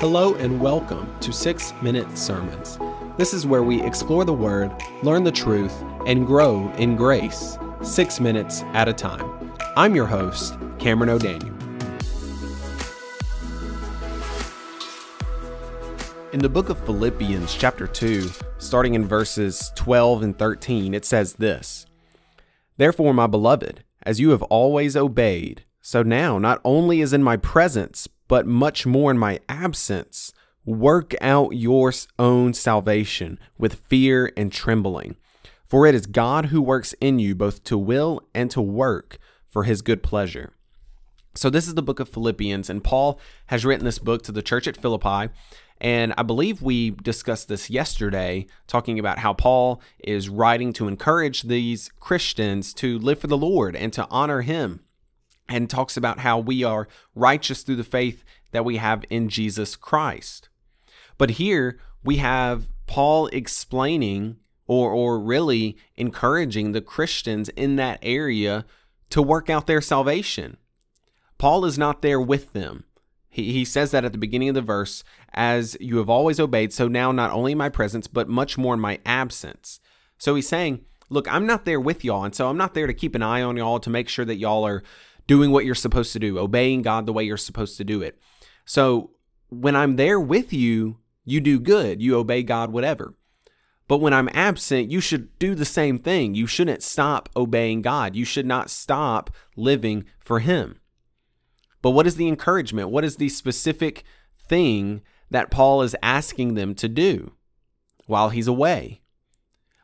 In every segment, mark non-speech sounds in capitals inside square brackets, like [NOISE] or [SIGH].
Hello and welcome to 6 Minute Sermons. This is where we explore the Word, learn the truth, and grow in grace, six minutes at a time. I'm your host, Cameron O'Daniel. In the book of Philippians, chapter 2, starting in verses 12 and 13, it says this Therefore, my beloved, as you have always obeyed, so now, not only is in my presence, but much more in my absence, work out your own salvation with fear and trembling. For it is God who works in you both to will and to work for his good pleasure. So, this is the book of Philippians, and Paul has written this book to the church at Philippi. And I believe we discussed this yesterday, talking about how Paul is writing to encourage these Christians to live for the Lord and to honor him and talks about how we are righteous through the faith that we have in Jesus Christ. But here we have Paul explaining or, or really encouraging the Christians in that area to work out their salvation. Paul is not there with them. He, he says that at the beginning of the verse, as you have always obeyed, so now not only in my presence, but much more in my absence. So he's saying, Look, I'm not there with y'all, and so I'm not there to keep an eye on y'all to make sure that y'all are doing what you're supposed to do, obeying God the way you're supposed to do it. So when I'm there with you, you do good, you obey God, whatever. But when I'm absent, you should do the same thing. You shouldn't stop obeying God. You should not stop living for Him. But what is the encouragement? What is the specific thing that Paul is asking them to do while he's away?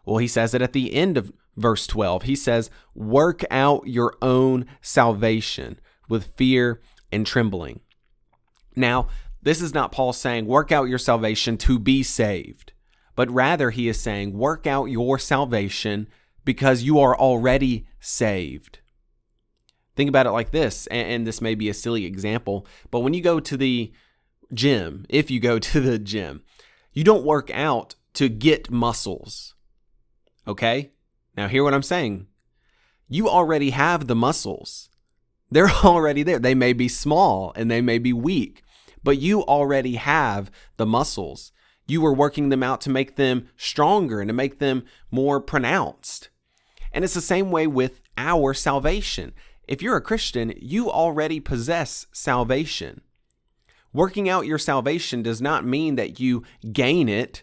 Well, he says it at the end of verse 12. He says, Work out your own salvation with fear and trembling. Now, this is not Paul saying, Work out your salvation to be saved, but rather he is saying, Work out your salvation because you are already saved. Think about it like this, and this may be a silly example, but when you go to the gym, if you go [LAUGHS] to the gym, you don't work out to get muscles. Okay? Now, hear what I'm saying. You already have the muscles. They're [LAUGHS] already there. They may be small and they may be weak, but you already have the muscles. You were working them out to make them stronger and to make them more pronounced. And it's the same way with our salvation. If you're a Christian, you already possess salvation. Working out your salvation does not mean that you gain it,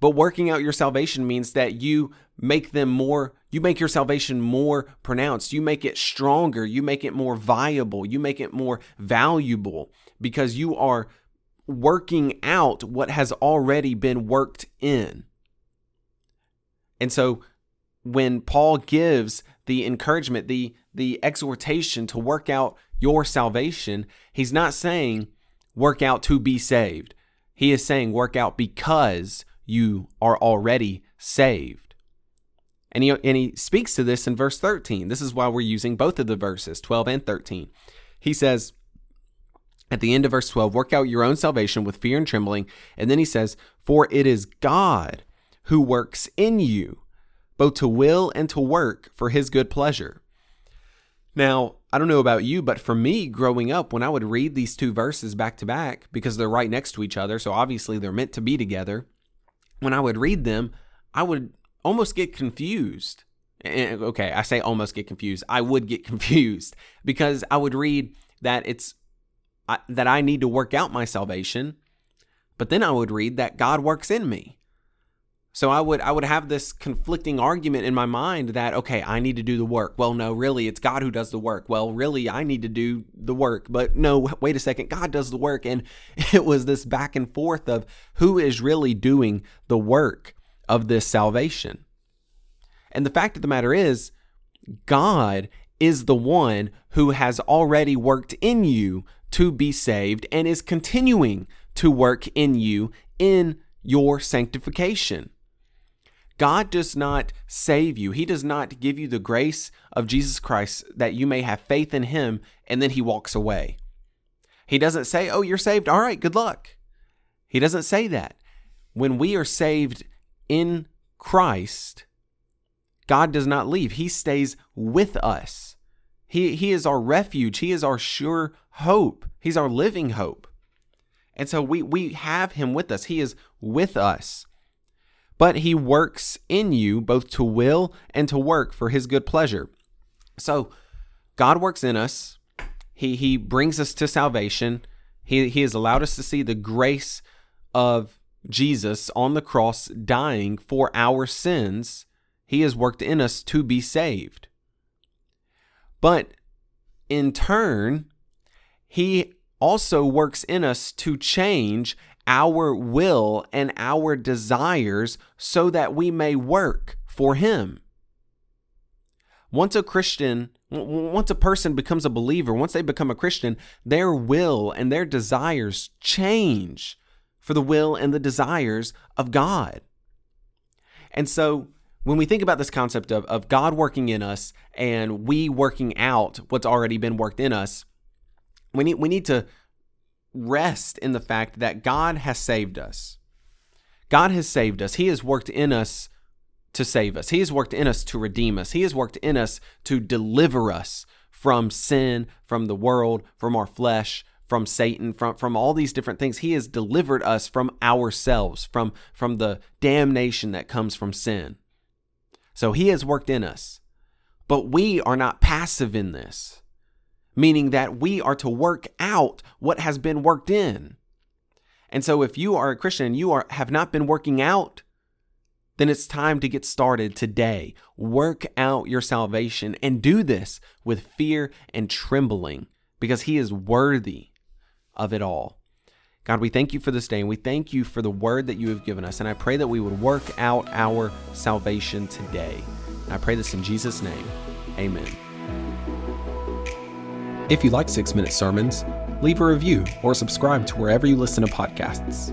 but working out your salvation means that you make them more, you make your salvation more pronounced. You make it stronger. You make it more viable. You make it more valuable because you are working out what has already been worked in. And so when Paul gives the encouragement, the the exhortation to work out your salvation, he's not saying work out to be saved. He is saying work out because you are already saved. And he, and he speaks to this in verse 13. This is why we're using both of the verses, 12 and 13. He says, at the end of verse 12, work out your own salvation with fear and trembling. And then he says, For it is God who works in you, both to will and to work for his good pleasure. Now, I don't know about you, but for me growing up, when I would read these two verses back to back, because they're right next to each other, so obviously they're meant to be together, when I would read them, I would almost get confused. And, okay, I say almost get confused. I would get [LAUGHS] confused because I would read that it's that I need to work out my salvation, but then I would read that God works in me. So I would I would have this conflicting argument in my mind that okay, I need to do the work. Well, no, really it's God who does the work. Well, really I need to do the work. But no, wait a second, God does the work and [LAUGHS] it was this back and forth of who is really doing the work of this salvation. And the fact of the matter is God is the one who has already worked in you to be saved and is continuing to work in you in your sanctification. God does not save you. He does not give you the grace of Jesus Christ that you may have faith in Him and then He walks away. He doesn't say, Oh, you're saved. All right, good luck. He doesn't say that. When we are saved in Christ, God does not leave, He stays with us. He, he is our refuge, He is our sure hope, He's our living hope. And so we, we have him with us. He is with us. But he works in you both to will and to work for his good pleasure. So God works in us. He, he brings us to salvation. He, he has allowed us to see the grace of Jesus on the cross dying for our sins. He has worked in us to be saved. But in turn, He also works in us to change our will and our desires so that we may work for Him. Once a Christian, once a person becomes a believer, once they become a Christian, their will and their desires change for the will and the desires of God. And so when we think about this concept of, of God working in us and we working out what's already been worked in us, we need, we need to rest in the fact that God has saved us. God has saved us. He has worked in us to save us. He has worked in us to redeem us. He has worked in us to deliver us from sin, from the world, from our flesh, from Satan, from, from all these different things. He has delivered us from ourselves, from, from the damnation that comes from sin. So he has worked in us. But we are not passive in this, meaning that we are to work out what has been worked in. And so if you are a Christian and you are have not been working out, then it's time to get started today. Work out your salvation and do this with fear and trembling because he is worthy of it all. God, we thank you for this day and we thank you for the word that you have given us. And I pray that we would work out our salvation today. And I pray this in Jesus' name. Amen. If you like six minute sermons, leave a review or subscribe to wherever you listen to podcasts.